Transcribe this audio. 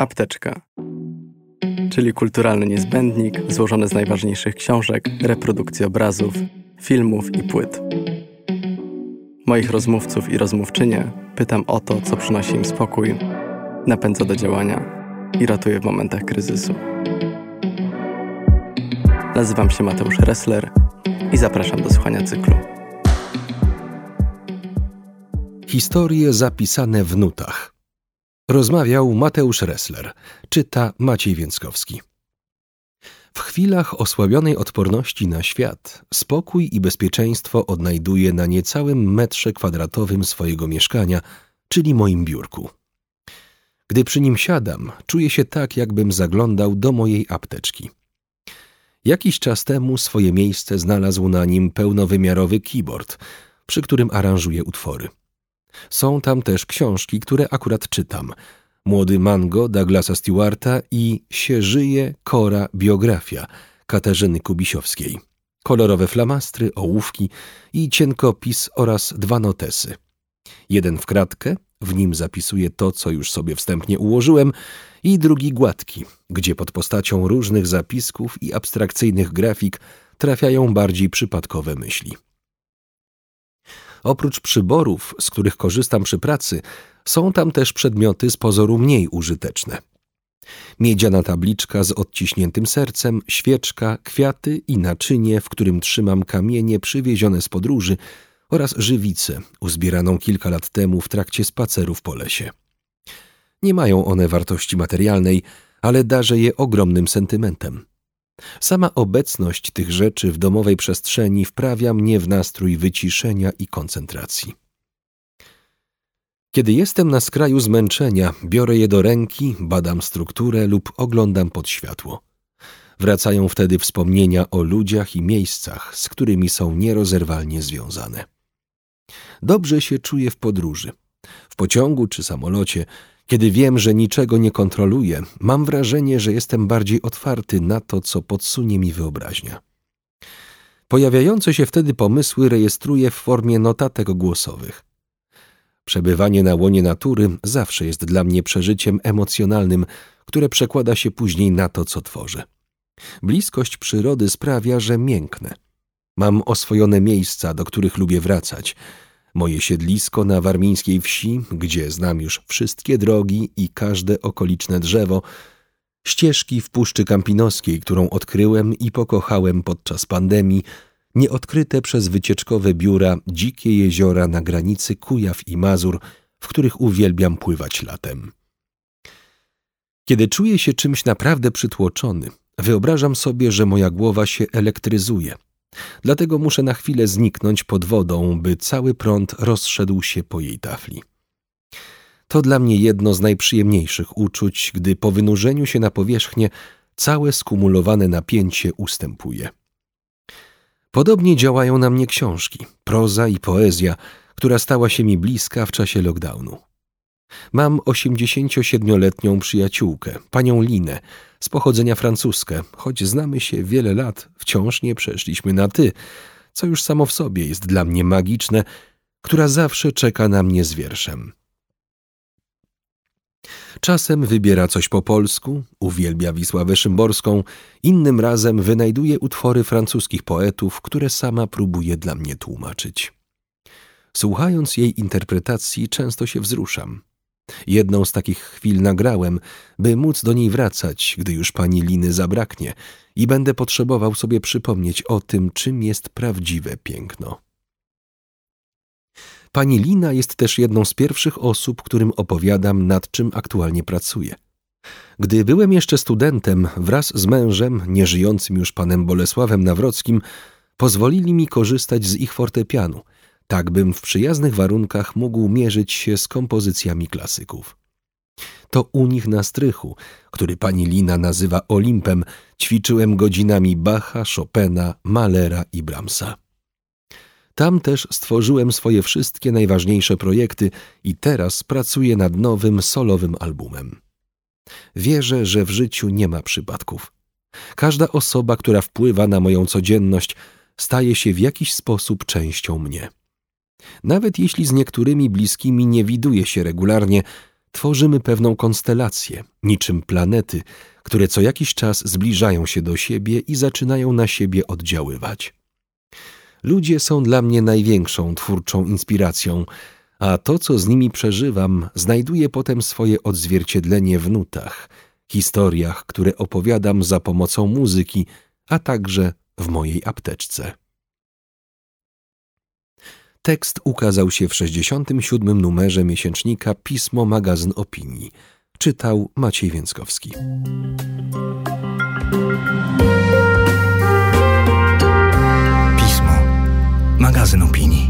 Apteczka, czyli kulturalny niezbędnik złożony z najważniejszych książek, reprodukcji obrazów, filmów i płyt. Moich rozmówców i rozmówczynie pytam o to, co przynosi im spokój, napędza do działania i ratuje w momentach kryzysu. Nazywam się Mateusz Ressler i zapraszam do słuchania cyklu. Historie zapisane w nutach. Rozmawiał Mateusz Ressler, czyta Maciej Więckowski. W chwilach osłabionej odporności na świat, spokój i bezpieczeństwo odnajduję na niecałym metrze kwadratowym swojego mieszkania, czyli moim biurku. Gdy przy nim siadam, czuję się tak, jakbym zaglądał do mojej apteczki. Jakiś czas temu swoje miejsce znalazł na nim pełnowymiarowy keyboard, przy którym aranżuję utwory. Są tam też książki, które akurat czytam. Młody Mango Douglasa Stewarta i Się żyje Kora biografia Katarzyny Kubisiowskiej. Kolorowe flamastry, ołówki i cienkopis oraz dwa notesy. Jeden w kratkę, w nim zapisuję to, co już sobie wstępnie ułożyłem, i drugi gładki, gdzie pod postacią różnych zapisków i abstrakcyjnych grafik trafiają bardziej przypadkowe myśli. Oprócz przyborów, z których korzystam przy pracy, są tam też przedmioty z pozoru mniej użyteczne. Miedziana tabliczka z odciśniętym sercem, świeczka, kwiaty i naczynie, w którym trzymam kamienie przywiezione z podróży oraz żywicę, uzbieraną kilka lat temu w trakcie spacerów po lesie. Nie mają one wartości materialnej, ale darzę je ogromnym sentymentem. Sama obecność tych rzeczy w domowej przestrzeni wprawia mnie w nastrój wyciszenia i koncentracji. Kiedy jestem na skraju zmęczenia, biorę je do ręki, badam strukturę lub oglądam pod światło. Wracają wtedy wspomnienia o ludziach i miejscach, z którymi są nierozerwalnie związane. Dobrze się czuję w podróży. W pociągu czy samolocie kiedy wiem, że niczego nie kontroluję, mam wrażenie, że jestem bardziej otwarty na to, co podsunie mi wyobraźnia. Pojawiające się wtedy pomysły rejestruję w formie notatek głosowych. Przebywanie na łonie natury zawsze jest dla mnie przeżyciem emocjonalnym, które przekłada się później na to, co tworzę. Bliskość przyrody sprawia, że mięknę. Mam oswojone miejsca, do których lubię wracać – Moje siedlisko na warmińskiej wsi, gdzie znam już wszystkie drogi i każde okoliczne drzewo, ścieżki w Puszczy Kampinoskiej, którą odkryłem i pokochałem podczas pandemii, nieodkryte przez wycieczkowe biura dzikie jeziora na granicy Kujaw i Mazur, w których uwielbiam pływać latem. Kiedy czuję się czymś naprawdę przytłoczony, wyobrażam sobie, że moja głowa się elektryzuje – Dlatego muszę na chwilę zniknąć pod wodą, by cały prąd rozszedł się po jej tafli. To dla mnie jedno z najprzyjemniejszych uczuć, gdy po wynurzeniu się na powierzchnię całe skumulowane napięcie ustępuje. Podobnie działają na mnie książki, proza i poezja, która stała się mi bliska w czasie lockdownu. Mam 87-letnią przyjaciółkę, panią Linę, z pochodzenia francuskie, choć znamy się wiele lat, wciąż nie przeszliśmy na ty, co już samo w sobie jest dla mnie magiczne, która zawsze czeka na mnie z wierszem. Czasem wybiera coś po polsku, uwielbia Wisławę Szymborską, innym razem wynajduje utwory francuskich poetów, które sama próbuje dla mnie tłumaczyć. Słuchając jej interpretacji, często się wzruszam. Jedną z takich chwil nagrałem, by móc do niej wracać, gdy już pani Liny zabraknie i będę potrzebował sobie przypomnieć o tym, czym jest prawdziwe piękno. Pani Lina jest też jedną z pierwszych osób, którym opowiadam, nad czym aktualnie pracuję. Gdy byłem jeszcze studentem, wraz z mężem, nieżyjącym już panem Bolesławem Nawrockim, pozwolili mi korzystać z ich fortepianu – tak bym w przyjaznych warunkach mógł mierzyć się z kompozycjami klasyków. To u nich na strychu, który pani Lina nazywa Olimpem, ćwiczyłem godzinami Bacha, Chopina, Malera i Brahmsa. Tam też stworzyłem swoje wszystkie najważniejsze projekty i teraz pracuję nad nowym solowym albumem. Wierzę, że w życiu nie ma przypadków. Każda osoba, która wpływa na moją codzienność, staje się w jakiś sposób częścią mnie. Nawet jeśli z niektórymi bliskimi nie widuje się regularnie, Tworzymy pewną konstelację, niczym planety, które co jakiś czas zbliżają się do siebie i zaczynają na siebie oddziaływać. Ludzie są dla mnie największą twórczą inspiracją, a to, co z nimi przeżywam, znajduje potem swoje odzwierciedlenie w nutach, historiach, które opowiadam za pomocą muzyki, a także w mojej apteczce. Tekst ukazał się w 67. numerze miesięcznika Pismo Magazyn Opinii. Czytał Maciej Więckowski. Pismo. Magazyn opinii.